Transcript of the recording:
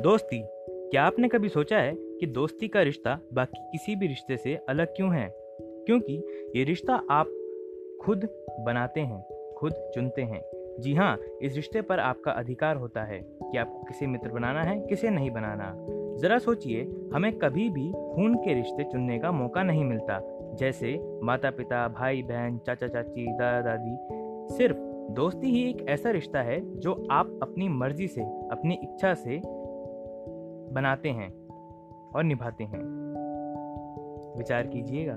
दोस्ती, क्या आपने कभी सोचा है कि दोस्ती का रिश्ता बाकी किसी भी रिश्ते से अलग क्यों है? क्योंकि ये रिश्ता आप खुद बनाते हैं, खुद चुनते हैं। जी हाँ इस रिश्ते पर आपका अधिकार होता है कि आपको किसे मित्र बनाना है, किसे नहीं बनाना। जरा सोचिए, हमें कभी भी खून के रिश्ते चुनने का मौका नहीं मिलता। जैसे माता पिता भाई बहन चाचा चाची दादा दादी सिर्फ़ दोस्ती ही एक ऐसा रिश्ता है जो आप अपनी मर्ज़ी से, अपनी इच्छा से बनाते हैं और निभाते हैं। विचार कीजिएगा।